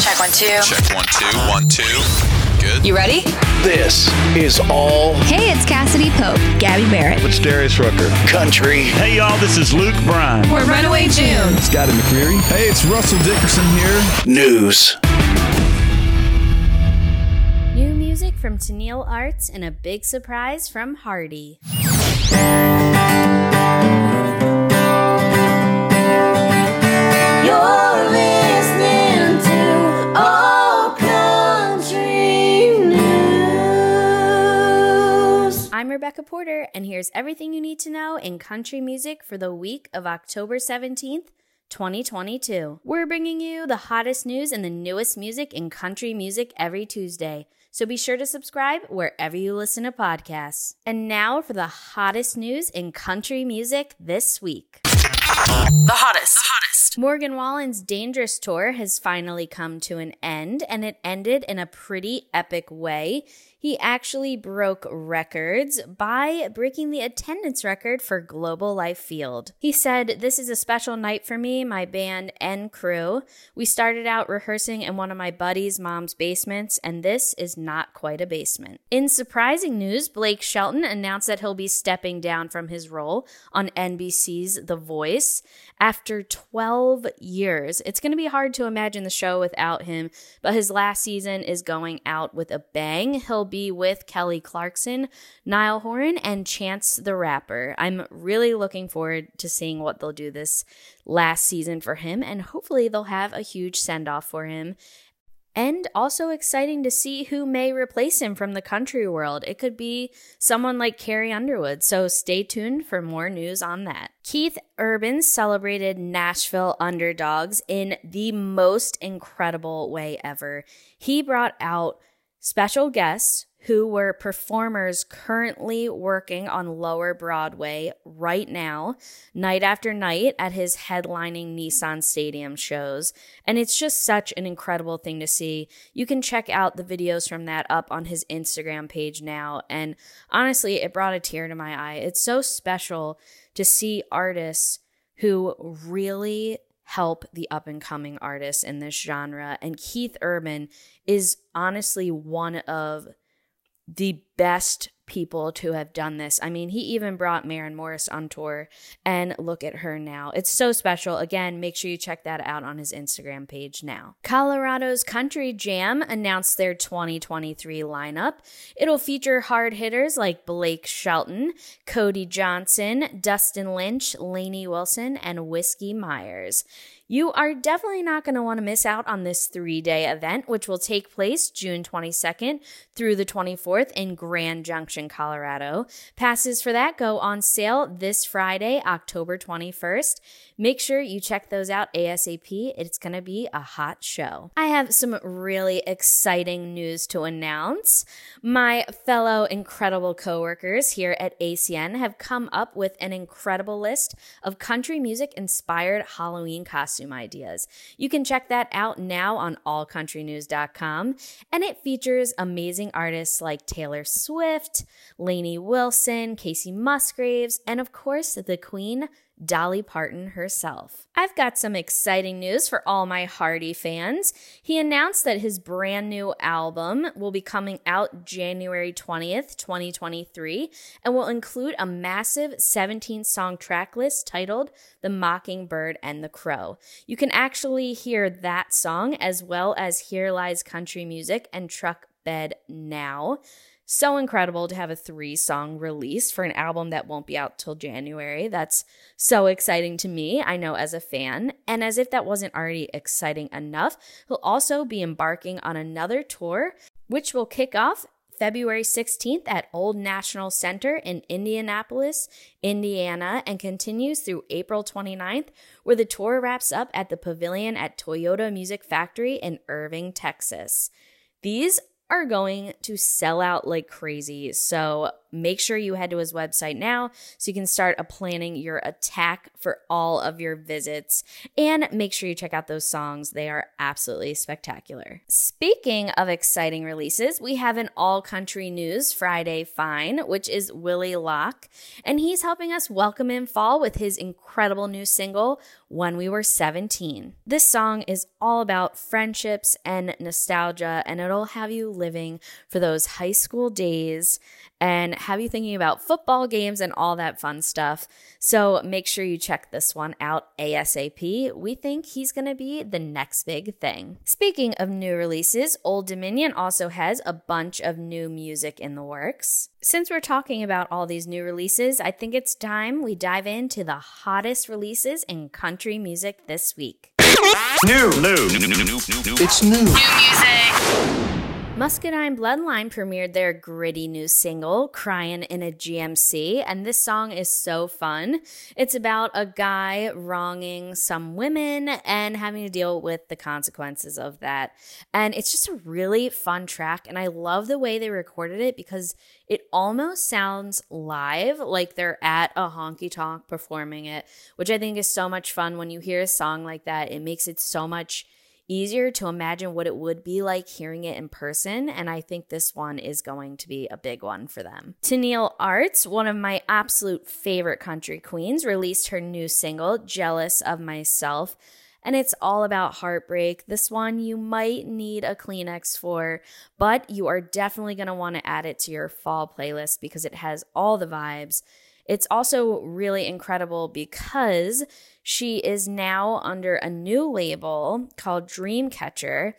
Check one, two. Check one, two, one, two. Good. You ready? This is all Hey, it's Cassadee Pope, Gabby Barrett. It's Darius Rucker. country. Hey y'all, this is Luke Bryan. We're Runaway June. It's Scotty McCreery. Hey, it's Russell Dickerson here. News. New music from Tenille Arts and a big surprise from Hardy. I'm Rebecca Porter, and here's everything you need to know in country music for the week of October 17th. 2022. We're bringing you the hottest news and the newest music in country music every Tuesday. So be sure to subscribe wherever you listen to podcasts. And now for the hottest news in country music this week. The hottest. The hottest. Morgan Wallen's Dangerous Tour has finally come to an end, and it ended in a pretty epic way. He actually broke records by breaking the attendance record for Globe Life Field. He said, This is a special night for me, my band, and crew. We started out rehearsing in one of my buddy's mom's basements, and this is not quite a basement. In surprising news, Blake Shelton announced that he'll be stepping down from his role on NBC's The Voice after 12 years. It's going to be hard to imagine the show without him, but his last season is going out with a bang. He'll be with Kelly Clarkson, Niall Horan, and Chance the Rapper. I'm really looking forward to seeing what they'll do this last season for him, and hopefully they'll have a huge send off for him. And also exciting to see who may replace him from the country world. It could be someone like Carrie Underwood, so stay tuned for more news on that. Keith Urban celebrated Nashville underdogs in the most incredible way ever. He brought out special guests who were performers currently working on Lower Broadway right now, night after night at his headlining Nissan Stadium shows. And it's just such an incredible thing to see. You can check out the videos from that up on his Instagram page now. And honestly, it brought a tear to my eye. It's so special to see artists who really help the up and coming artists in this genre. And Keith Urban is honestly one of the best people to have done this. I mean, he even brought Maren Morris on tour and look at her now. It's so special. Again, make sure you check that out on his Instagram page now. Colorado's Country Jam announced their 2023 lineup. It'll feature hard hitters like Blake Shelton, Cody Johnson, Dustin Lynch, Lainey Wilson, and Whiskey Myers. You are definitely not going to want to miss out on this three day event, which will take place June 22nd through the 24th in Grand Junction, Colorado. Passes for that go on sale this Friday, October 21st. Make sure you check those out ASAP. It's going to be a hot show. I have some really exciting news to announce. My fellow incredible coworkers here at ACN have come up with an incredible list of country music inspired Halloween costume ideas. You can check that out now on allcountrynews.com, and it features amazing artists like Taylor Swift, Lainey Wilson, Kacey Musgraves, and of course, the Queen. Dolly Parton herself. I've got some exciting news for all my Hardy fans. He announced that his brand new album will be coming out January 20th, 2023, and will include a massive 17 song track list titled The Mockingbird and the Crow. You can actually hear that song as well as Here Lies Country Music and Truck Bed Now. So incredible to have a three song release for an album that won't be out till January. That's so exciting to me, I know, as a fan. And as if that wasn't already exciting enough, he'll also be embarking on another tour, which will kick off February 16th at Old National Center in Indianapolis, Indiana, and continues through April 29th, where the tour wraps up at the Pavilion at Toyota Music Factory in Irving, Texas. These are going to sell out like crazy. So make sure you head to his website now so you can start planning your attack for all of your visits. And make sure you check out those songs. They are absolutely spectacular. Speaking of exciting releases, we have an all country news Friday Fine, which is Willie Locke. And he's helping us welcome in fall with his incredible new single, When We Were 17. This song is all about friendships and nostalgia, and it'll have you living for those high school days and have you thinking about football games and all that fun stuff. So make sure you check this one out ASAP. We think he's going to be the next big thing. Speaking of new releases, Old Dominion also has a bunch of new music in the works. Since we're talking about all these new releases, I think it's time we dive into the hottest releases in country music this week. New, new, It's new. Muscadine Bloodline premiered their gritty new single, Crying in a GMC, and this song is so fun. It's about a guy wronging some women and having to deal with the consequences of that. And it's just a really fun track, and I love the way they recorded it because it almost sounds live, like they're at a honky tonk performing it, which I think is so much fun. When you hear a song like that, it makes it so much easier to imagine what it would be like hearing it in person. And I think this one is going to be a big one for them. Tenille Arts, one of my absolute favorite country queens, released her new single, Jealous of Myself. And it's all about heartbreak. This one you might need a Kleenex for, but you are definitely going to want to add it to your fall playlist because it has all the vibes. It's also really incredible because she is now under a new label called Dreamcatcher.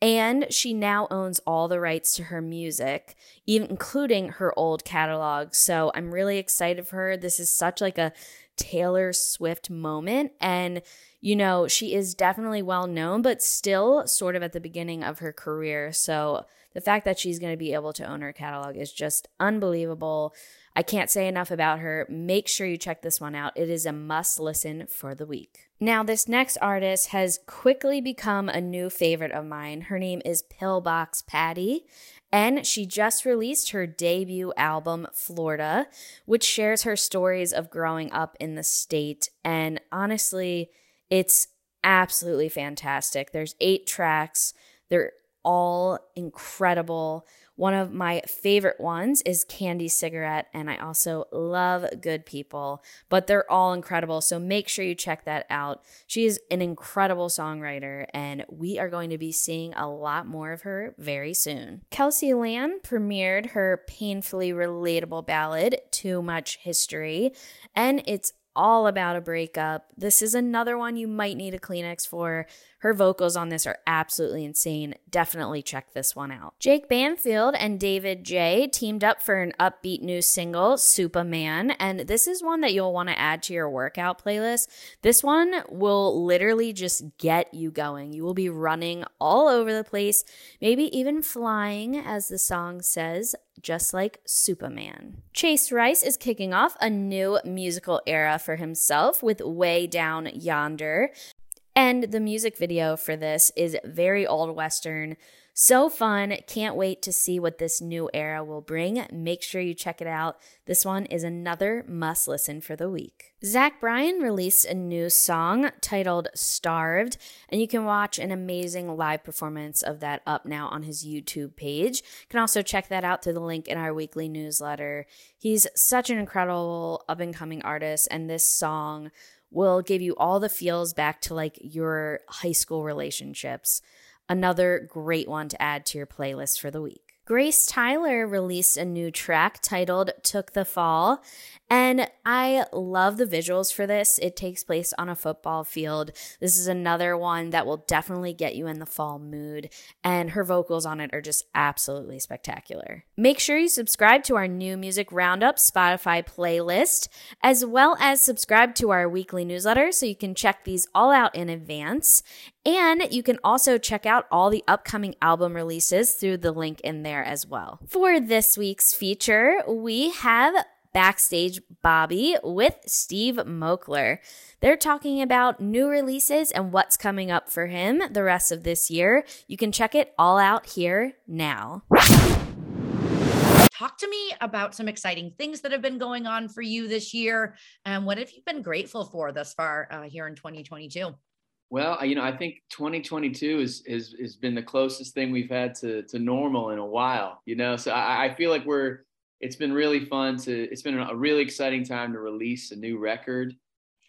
And she now owns all the rights to her music, even including her old catalog. So I'm really excited for her. This is such like a Taylor Swift moment. And, you know, she is definitely well known, but still sort of at the beginning of her career. So the fact that she's going to be able to own her catalog is just unbelievable. I can't say enough about her. Make sure you check this one out. It is a must listen for the week. Now, this next artist has quickly become a new favorite of mine. Her name is Pillbox Patty, and she just released her debut album, Florida, which shares her stories of growing up in the state. And honestly, it's absolutely fantastic. There's eight tracks, they're all incredible. One of my favorite ones is Candy Cigarette, and I also love Good People, but they're all incredible. So make sure you check that out. She is an incredible songwriter, and we are going to be seeing a lot more of her very soon. Kelsey Land premiered her painfully relatable ballad, Too Much History, and it's all about a breakup. This is another one you might need a Kleenex for. Her vocals on this are absolutely insane. Definitely check this one out. Jake Banfield and David J teamed up for an upbeat new single, Superman, and this is one that you'll want to add to your workout playlist. This one will literally just get you going. You will be running all over the place, maybe even flying, as the song says just like Superman. Chase Rice is kicking off a new musical era for himself with Way Down Yonder. And the music video for this is very old Western. So fun. Can't wait to see what this new era will bring. Make sure you check it out. This one is another must listen for the week. Zach Bryan released a new song titled Starved, and you can watch an amazing live performance of that up now on his YouTube page. You can also check that out through the link in our weekly newsletter. He's such an incredible up and coming artist, and this song will give you all the feels back to like your high school relationships. Another great one to add to your playlist for the week. Grace Tyler released a new track titled Took the Fall, and I love the visuals for this. It takes place on a football field. This is another one that will definitely get you in the fall mood, and her vocals on it are just absolutely spectacular. Make sure you subscribe to our new music roundup Spotify playlist, as well as subscribe to our weekly newsletter so you can check these all out in advance. And you can also check out all the upcoming album releases through the link in there as well. For this week's feature, we have Backstage Bobby with Steve Moakler. They're talking about new releases and what's coming up for him the rest of this year. You can check it all out here now. talk to me about some exciting things that have been going on for you this year. And what have you been grateful for thus far uh, here in 2022? Well, you know, I think 2022 is is has been the closest thing we've had to to normal in a while. You know, so I, I feel like we're. It's been really fun to. It's been a really exciting time to release a new record,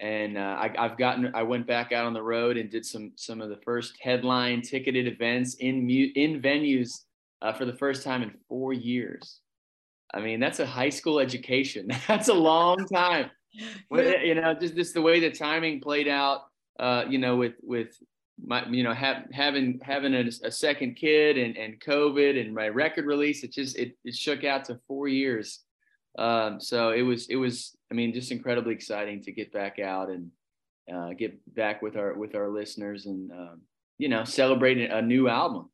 and uh, I, I've gotten. I went back out on the road and did some some of the first headline ticketed events in mu- in venues uh, for the first time in four years. I mean, that's a high school education. That's a long time. you know, just just the way the timing played out uh, you know, with with my, you know, have, having having a, a, second kid and and COVID and my record release, it just it it shook out to four years. Um, so it was it was I mean just incredibly exciting to get back out and uh, get back with our with our listeners and um, you know celebrating a new album.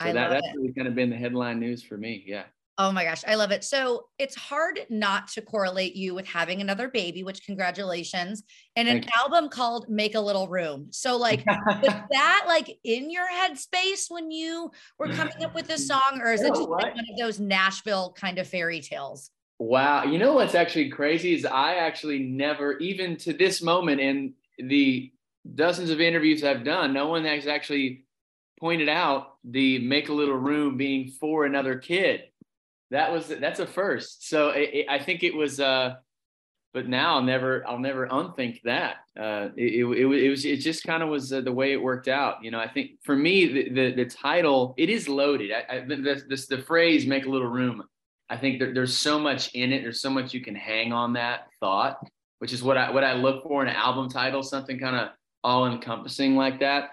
So I that that's it. really kind of been the headline news for me. Yeah. Oh my gosh, I love it. So it's hard not to correlate you with having another baby, which congratulations, and an album called Make a Little Room. So like was that like in your headspace when you were coming up with this song, or is You it just like one of those Nashville kind of fairy tales? Wow. You know what's actually crazy is I actually never, even to this moment in the dozens of interviews I've done, no one has actually pointed out the make a little room being for another kid. That was that's a first. So it, it- I think it was. uh but now I'll never, I'll never unthink that. Uh, it, it, it, was- it just kind of was uh, the way it worked out. You know, I think for me, the, the, the title, it is loaded. I, I, this, this, the phrase, make a little room. I think there, there's so much in it. There's so much you can hang on that thought, which is what I, what I look for in an album title, something kind of all encompassing like that.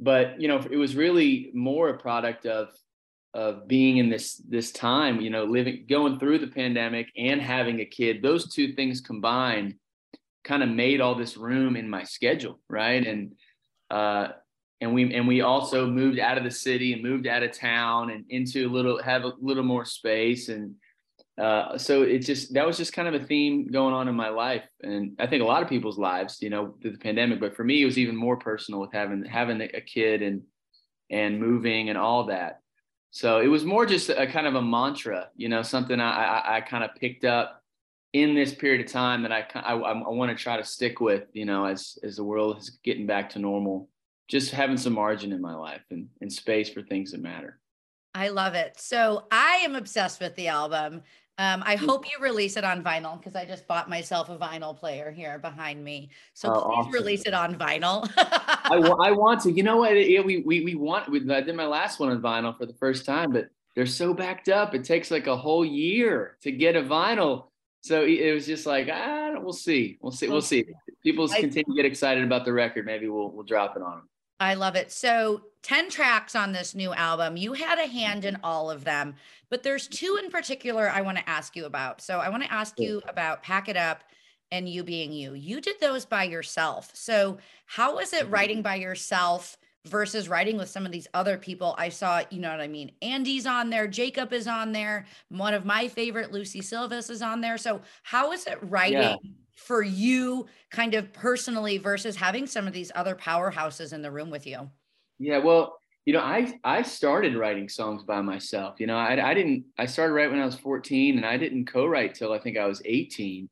But, you know, it was really more a product of, of being in this this time you know living going through the pandemic and having a kid those two things combined kind of made all this room in my schedule right? And uh and we and we also moved out of the city and moved out of town and into a little have a little more space. And uh so it just that was just kind of a theme going on in my life and i think a lot of people's lives you know through the pandemic. But for me it was even more personal with having having a kid and and moving and all that so it was more just a kind of a mantra, you know, something I, I, I kind of picked up in this period of time that I, I, I want to try to stick with, you know, as, as the world is getting back to normal, just having some margin in my life and, and space for things that matter. I love it. So I am obsessed with the album. Um, I hope you release it on vinyl because I just bought myself a vinyl player here behind me. So Oh, please awesome. release it on vinyl. I, want to, you know what? Yeah, we, we, we want, we, I did my last one on vinyl for the first time, but they're so backed up. It takes like a whole year to get a vinyl. So it it was just like, ah, we'll see. We'll see. We'll see. People continue to get excited about the record. Maybe we'll, we'll drop it on them. I love it. So 10 tracks on this new album. You had a hand in all of them, but there's two in particular I want to ask you about. So I want to ask you about Pack It Up and You Being You. You did those by yourself. So how was it mm-hmm. writing by yourself versus writing with some of these other people? I saw, you know what I mean? Andy's on there, Jacob is on there, one of my favorite, Lucy Silvas is on there. So how is it writing for you kind of personally versus having some of these other powerhouses in the room with you? Yeah, well, you know, I I started writing songs by myself. You know, I I didn't. I started right when I was 14, and I didn't co-write till I think I was 18.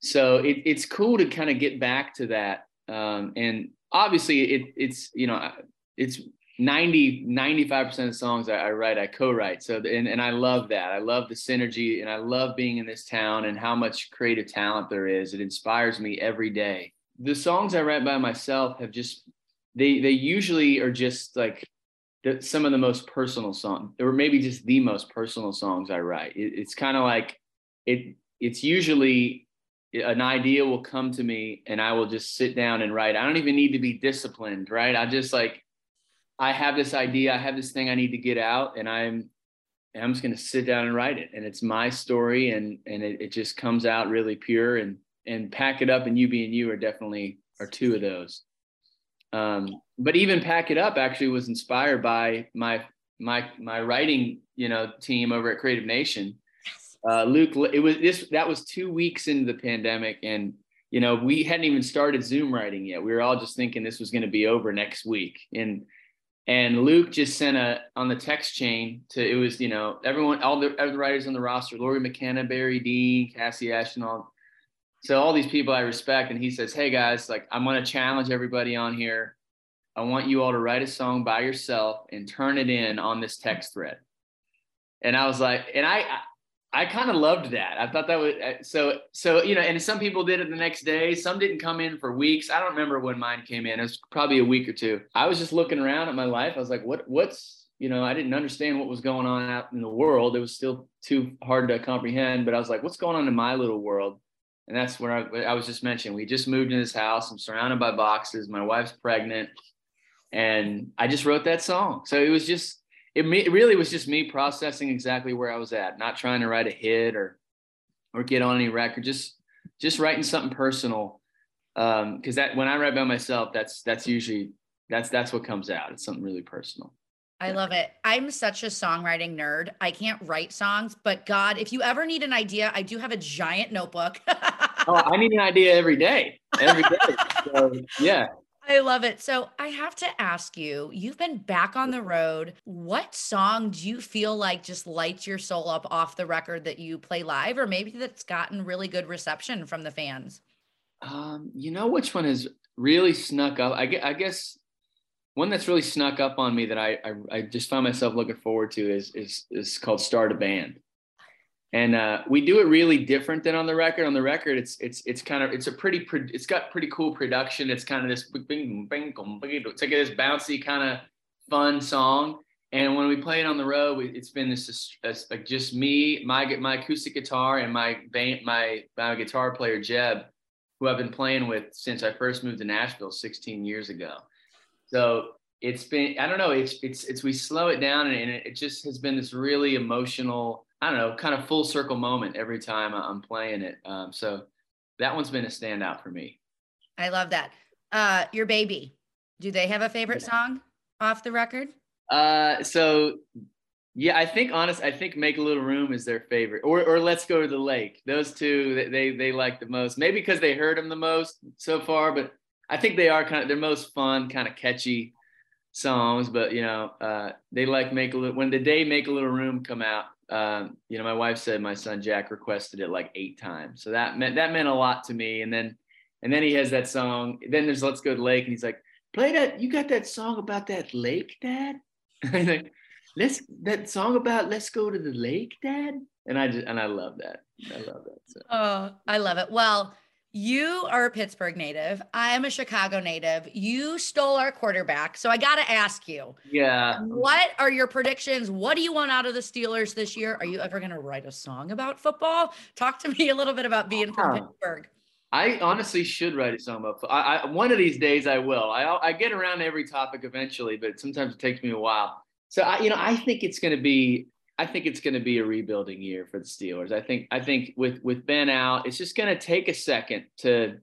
So it, it's cool to kind of get back to that. Um, and obviously, it it's you know, it's 90 95 percent of songs I, I write, I co-write. So and and I love that. I love the synergy, and I love being in this town and how much creative talent there is. It inspires me every day. The songs I write by myself have just they they usually are just like the, some of the most personal songs or maybe just the most personal songs i write it, it's kind of like it it's usually an idea will come to me and i will just sit down and write i don't even need to be disciplined right i just like i have this idea i have this thing i need to get out and i'm and i'm just going to sit down and write it. And it's my story and and it, it just comes out really pure. And and pack it up and you being you are definitely are two of those. Um, but even pack it up actually was inspired by my my my writing you know team over at creative nation. Uh, luke it was this that was two weeks into the pandemic and you know we hadn't even started zoom writing yet. We were all just thinking this was going to be over next week. And And Luke just sent a on the text chain to it was you know everyone all the writers on the roster Lori McKenna, Barry Dean, Kassi Ashton, all so all these people I respect, and he says, "Hey guys, like I'm gonna challenge everybody on here. I want you all to write a song by yourself and turn it in on this text thread." And I was like, and I I kind of loved that. I thought that was uh, so so you know, and some people did it the next day. Some didn't come in for weeks. I don't remember when mine came in. It was probably a week or two. I was just looking around at my life. I was like, what what's you know, I didn't understand what was going on out in the world. It was still too hard to comprehend. But I was like, what's going on in my little world? And that's where I, I was just mentioning. We just moved in this house. I'm surrounded by boxes. My wife's pregnant, and I just wrote that song. So it was just it, me, it really was just me processing exactly where I was at, not trying to write a hit or or get on any record, just just writing something personal. Um, because that when I write by myself, that's that's usually that's that's what comes out. It's something really personal. I love it. I'm such a songwriting nerd. I can't write songs, but God, if you ever need an idea, I do have a giant notebook. oh, I need an idea every day. Every day. so, yeah. I love it. So I have to ask you, you've been back on the road. What song do you feel like just lights your soul up off the record that you play live, or maybe that's gotten really good reception from the fans? Um, you know which one has really snuck up? I I guess one that's really snuck up on me that I, I, I just found myself looking forward to is is is called Start a Band and uh, we do it really different than on the record. On the record, it's it's it's kind of it's a pretty it's got pretty cool production. It's kind of this bing, bing, bing, it's like this bouncy kind of fun song. And when we play it on the road, it's been this like just me, my my acoustic guitar, and my band, my my guitar player Jeb, who I've been playing with since I first moved to Nashville 16 years ago. So it's been I don't know it's it's it's we slow it down and it just has been this really emotional I don't know, kind of full circle moment every time I'm playing it. Um, so that one's been a standout for me. I love that. Uh, your baby, do they have a favorite song off the record? Uh, so yeah, I think honest, I think "Make a Little Room" is their favorite, or or "Let's Go to the Lake." Those two they they, they like the most. Maybe because they heard them the most so far, but I think they are kind of their most fun, kind of catchy songs. But you know, uh, they like "Make a Little." When the day "Make a Little Room" come out, um, you know, my wife said my son Jack requested it like eight times. So that meant that meant a lot to me. And then and then he has that song. Then there's Let's Go to the Lake, and he's like, play that. You got that song about that lake, Dad? I'm like, let's that song about Let's Go to the Lake, Dad. And I just and I love that. I love that. So. Oh, I love it. Well, you are a Pittsburgh native. I am a Chicago native. You stole our quarterback. So I got to ask you. Yeah. What are your predictions? What do you want out of the Steelers this year? Are you ever going to write a song about football? Talk to me a little bit about being from Pittsburgh. I honestly should write a song about. I, I one of these days I will. I I get around every topic eventually, but sometimes it takes me a while. So I, you know, I think it's going to be I think it's going to be a rebuilding year for the Steelers. I think I think with with Ben out, it's just going to take a second to,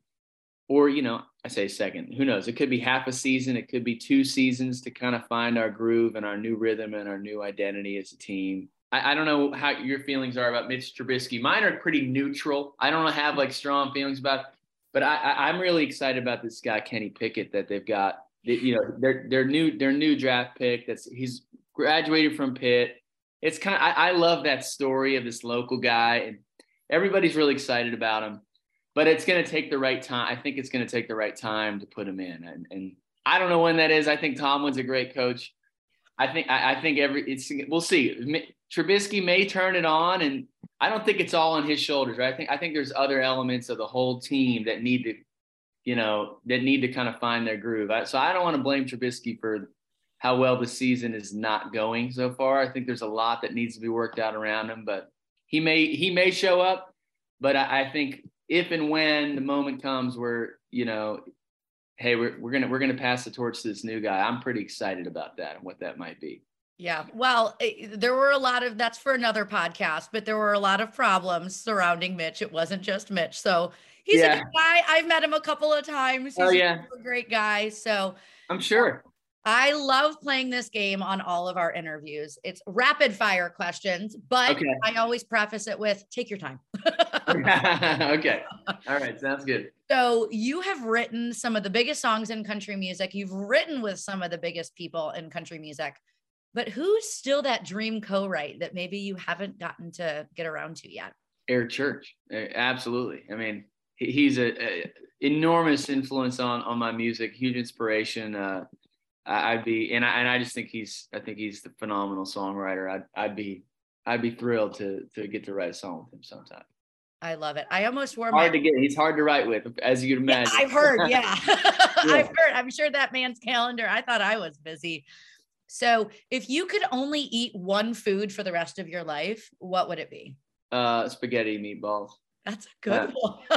or you know, I say second. Who knows? It could be half a season. It could be two seasons to kind of find our groove and our new rhythm and our new identity as a team. I, I don't know how your feelings are about Mitch Trubisky. Mine are pretty neutral. I don't have like strong feelings about, but I, I I'm really excited about this guy Kenny Pickett that they've got. You know, their their new their new draft pick. That's he's graduated from Pitt it's kind of I, I love that story of this local guy and everybody's really excited about him but it's going to take the right time i think it's going to take the right time to put him in and, and i don't know when that is i think tomlin's a great coach. I think i, I think every it's we'll see Trubisky may turn it on and i don't think it's all on his shoulders right? I think i think there's other elements of the whole team that need to you know that need to kind of find their groove. So i don't want to blame Trubisky for how well the season is not going so far. I think there's a lot that needs to be worked out around him, but he may he may show up. But I, I think if and when the moment comes where you know, hey, we're we're gonna we're gonna pass the torch to this new guy, I'm pretty excited about that and what that might be. Yeah. Well, it, there were a lot of that's for another podcast, but there were a lot of problems surrounding Mitch. It wasn't just Mitch. So he's yeah. a good guy. I've met him a couple of times. He's oh, yeah. a great guy. So I'm sure. I love playing this game on all of our interviews. It's rapid fire questions, but Okay. I always preface it with take your time. okay. All right. Sounds good. So, you have written some of the biggest songs in country music. You've written with some of the biggest people in country music. But who's still that dream co-write that maybe you haven't gotten to get around to yet? Eric Church. Absolutely. I mean, he's a, a enormous influence on on my music. Huge inspiration. Uh, I- I'd be, and I and I just think he's. I think he's the phenomenal songwriter. I'd I'd be I'd be thrilled to to get to write a song with him sometime. I love it. I almost wore Hard my to get. He's hard to write with, as you can Yeah, imagine. I've heard, yeah. I've heard. I'm sure that man's calendar. I thought I was busy. So, if you could only eat one food for the rest of your life, what would it be? uh, spaghetti meatballs. That's a good one.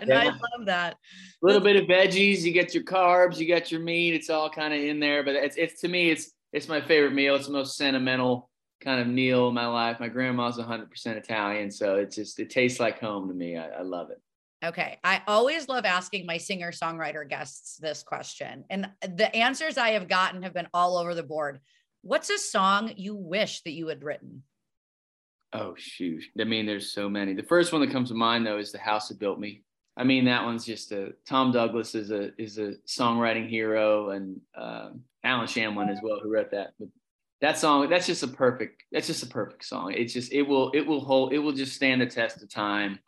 and I love that. A little bit of veggies. You get your carbs. You get your meat. It's all kind of in there. But it's it's to me, it's it's my favorite meal. It's the most sentimental kind of meal in my life. My grandma's 100% Italian, so it's just it tastes like home to me. I, I love it. Okay. I always love asking my singer songwriter guests this question. And the answers I have gotten have been all over the board. What's a song you wish that you had written? Oh shoot! I mean, there's so many. The first one that comes to mind though is "The House That Built Me." I mean, that one's just a Tom Douglas is a is a songwriting hero, and um Allen Shamblin as well, who wrote that. But that song, that's just a perfect. That's just a perfect song. It's just it will it will hold it will just stand the test of time.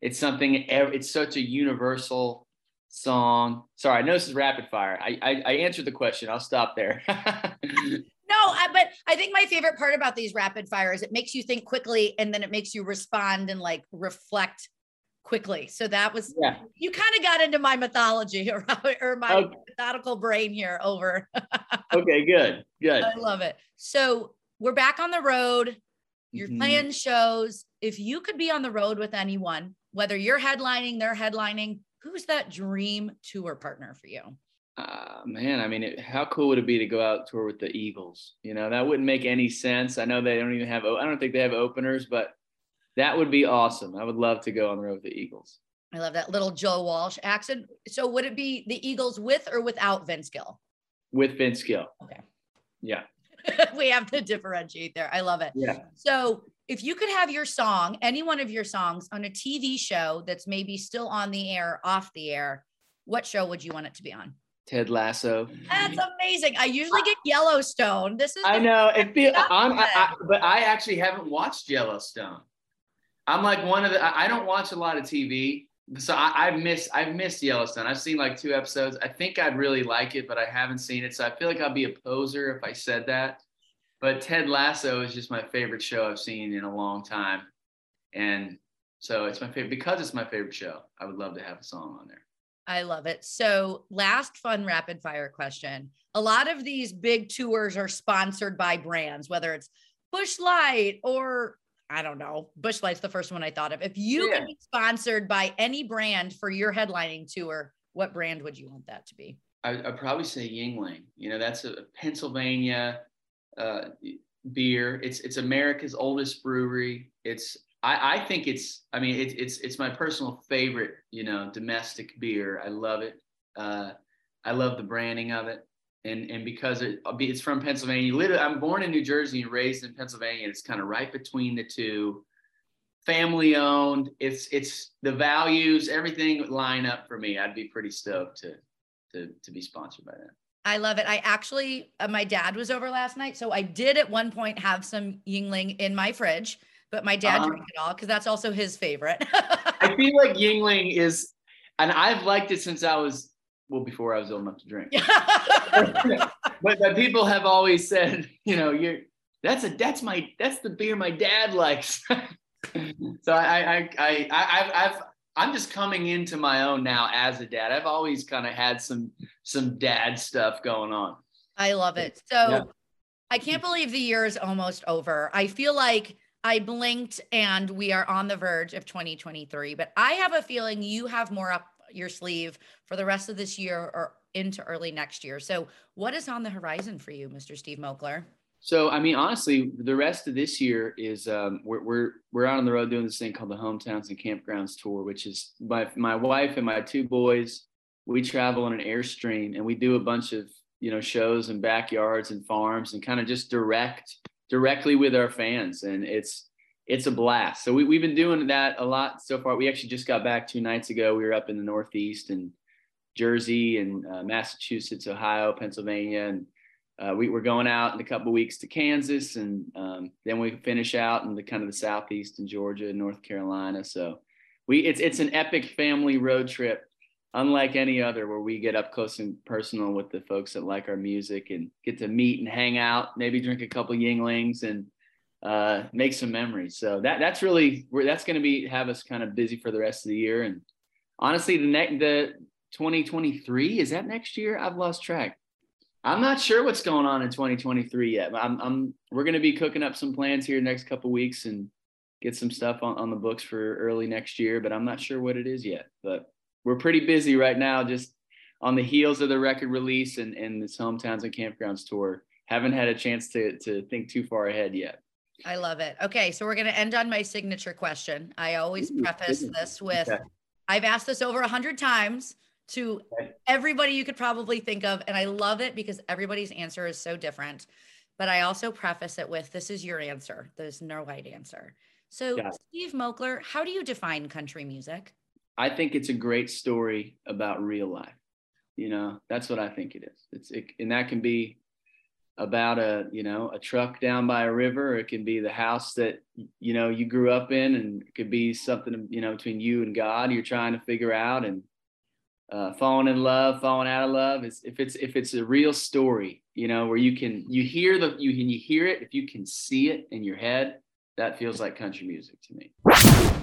It's something. It's such a universal song. Sorry, I know this is rapid fire. I I, I answered the question. I'll stop there. No, I, but I think my favorite part about these rapid fire is it makes you think quickly and then it makes you respond and like reflect quickly. So that was yeah. you kind of got into my mythology or, or my Okay. methodical brain here over. Okay. Good. Good. I love it. So we're back on the road. You're Mhm. playing shows. If you could be on the road with anyone, whether you're headlining, they're headlining, who's that dream tour partner for you? Uh, man, I mean, it, how cool would it be to go out tour with the Eagles? You know, that wouldn't make any sense. I know they don't even have, I don't think they have openers, but that would be awesome. I would love to go on the road with the Eagles. I love that little Joe Walsh accent. So would it be the Eagles with or without Vince Gill? with Vince Gill. Okay. Yeah, we have to differentiate there. I love it. yeah. So, if you could have your song, any one of your songs on a TV show that's maybe still on the air, off the air, what show would you want it to be on? Ted Lasso. That's amazing. I usually get Yellowstone. This is I know it feel, I'm, I. I, but I actually haven't watched Yellowstone. I'm like one of the. I don't watch a lot of TV, so I, I've missed. I've missed Yellowstone. I've seen like two episodes. I think I'd really like it, but I haven't seen it. So I feel like I'd be a poser if I said that. But Ted Lasso is just my favorite show I've seen in a long time, and so it's my favorite because it's my favorite show. I would love to have a song on there. I love it. So, last fun rapid fire question. A lot of these big tours are sponsored by brands, whether it's Busch Light or I don't know. Busch Light's the first one I thought of. If you Yeah. could be sponsored by any brand for your headlining tour, what brand would you want that to be? I, I'd probably say Yuengling. You know, that's a Pennsylvania uh, beer. It's it's America's oldest brewery. It's I, I think it's I mean it's it's it's my personal favorite. You know, domestic beer. I love it. Uh, I love the branding of it, and and because it it's from Pennsylvania. Literally, I'm born in New Jersey and raised in Pennsylvania. It's kind of right between the two. Family owned. It's it's the values, everything line up for me. I'd be pretty stoked to to to be sponsored by that. I love it. I actually, uh, my dad was over last night. So I did at one point have some Yuengling in my fridge, but my dad Uh-huh. drank it all because that's also his favorite. I feel like Yuengling is, and I've liked it since I was well before I was old enough to drink. but but people have always said, you know, you're that's a that's my that's the beer my dad likes. so I I I I I've, I've I'm just coming into my own now as a dad. I've always kind of had some some dad stuff going on. I love it. So Yeah. I can't believe the year is almost over. I feel like I blinked and we are on the verge of 2023, but I have a feeling you have more up your sleeve for the rest of this year or into early next year. So, what is on the horizon for you, Mr. Steve Moakler? So I mean, honestly, the rest of this year is um, we're we're we're out on the road doing this thing called the Hometowns and Campgrounds tour, which is my my wife and my two boys. We travel on an airstream and we do a bunch of you know shows and backyards and farms and kind of just direct directly with our fans and it's it's a blast. So we, we've been doing that a lot so far. We actually just got back two nights ago. We were up in the northeast and jersey and uh, massachusetts ohio pennsylvania and uh, we were going out in a couple weeks to kansas and um, then we finish out in the kind of the southeast in georgia and north carolina. So we it's it's an epic family road trip unlike any other where we get up close and personal with the folks that like our music and get to meet and hang out maybe drink a couple Yuenglings and uh, make some memories. So that that's really where that's going to be have us kind of busy for the rest of the year. And honestly the next the 2023 is that next year? I've lost track. I'm not sure what's going on in 2023 yet i'm, I'm we're going to be cooking up some plans here next couple weeks and get some stuff on, on the books for early next year but i'm not sure what it is yet. But we're pretty busy right now, just on the heels of the record release and, and this hometowns and campgrounds tour. Haven't had a chance to to think too far ahead yet. I love it. Okay, so we're going to end on my signature question. I always preface this with Okay. I've asked this over a hundred times to Okay. everybody you could probably think of, and I love it because everybody's answer is so different. But I also preface it with this is your answer. There's no right answer. So, Steve Moakler, how do you define country music? I think it's a great story about real life. You know, that's what I think it is. It's it, and that can be about a you know a truck down by a river. It can be the house that you know you grew up in, and it could be something you know between you and God. You're trying to figure out and uh, falling in love, falling out of love. It's, if it's if it's a real story, you know, where you can you hear the you can you hear it. If you can see it in your head, that feels like country music to me.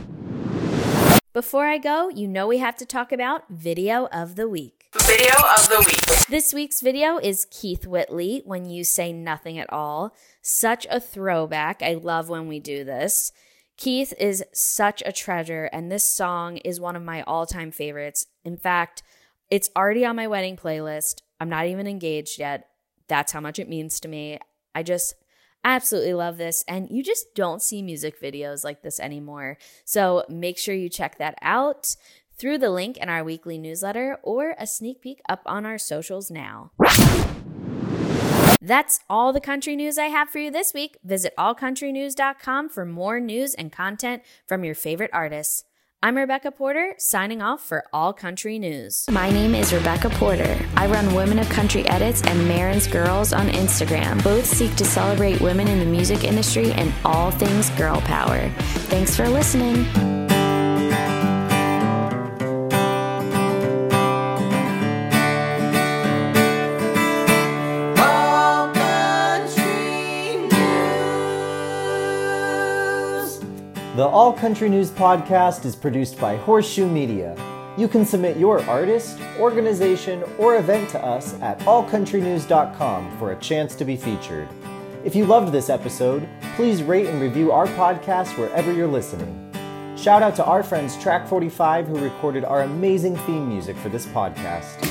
Before I go, you know we have to talk about video of the week. Video of the week. This week's video is Keith Whitley, When You Say Nothing at All. Such a throwback. I love when we do this. Keith is such a treasure, and this song is one of my all time favorites. In fact, it's already on my wedding playlist. I'm not even engaged yet. That's how much it means to me. I just absolutely love this. And you just don't see music videos like this anymore. So make sure you check that out through the link in our weekly newsletter or a sneak peek up on our socials now. That's all the country news I have for you this week. Visit allcountrynews.com for more news and content from your favorite artists. I'm Rebecca Porter, signing off for All Country News. My name is Rebecca Porter. I run Women of Country Edits and Marin's Girls on Instagram. Both seek to celebrate women in the music industry and all things girl power. Thanks for listening. The All Country News podcast is produced by Horseshoe Media. You can submit your artist, organization, or event to us at allcountrynews.com for a chance to be featured. If you loved this episode, please rate and review our podcast wherever you're listening. Shout out to our friends Track 45 who recorded our amazing theme music for this podcast.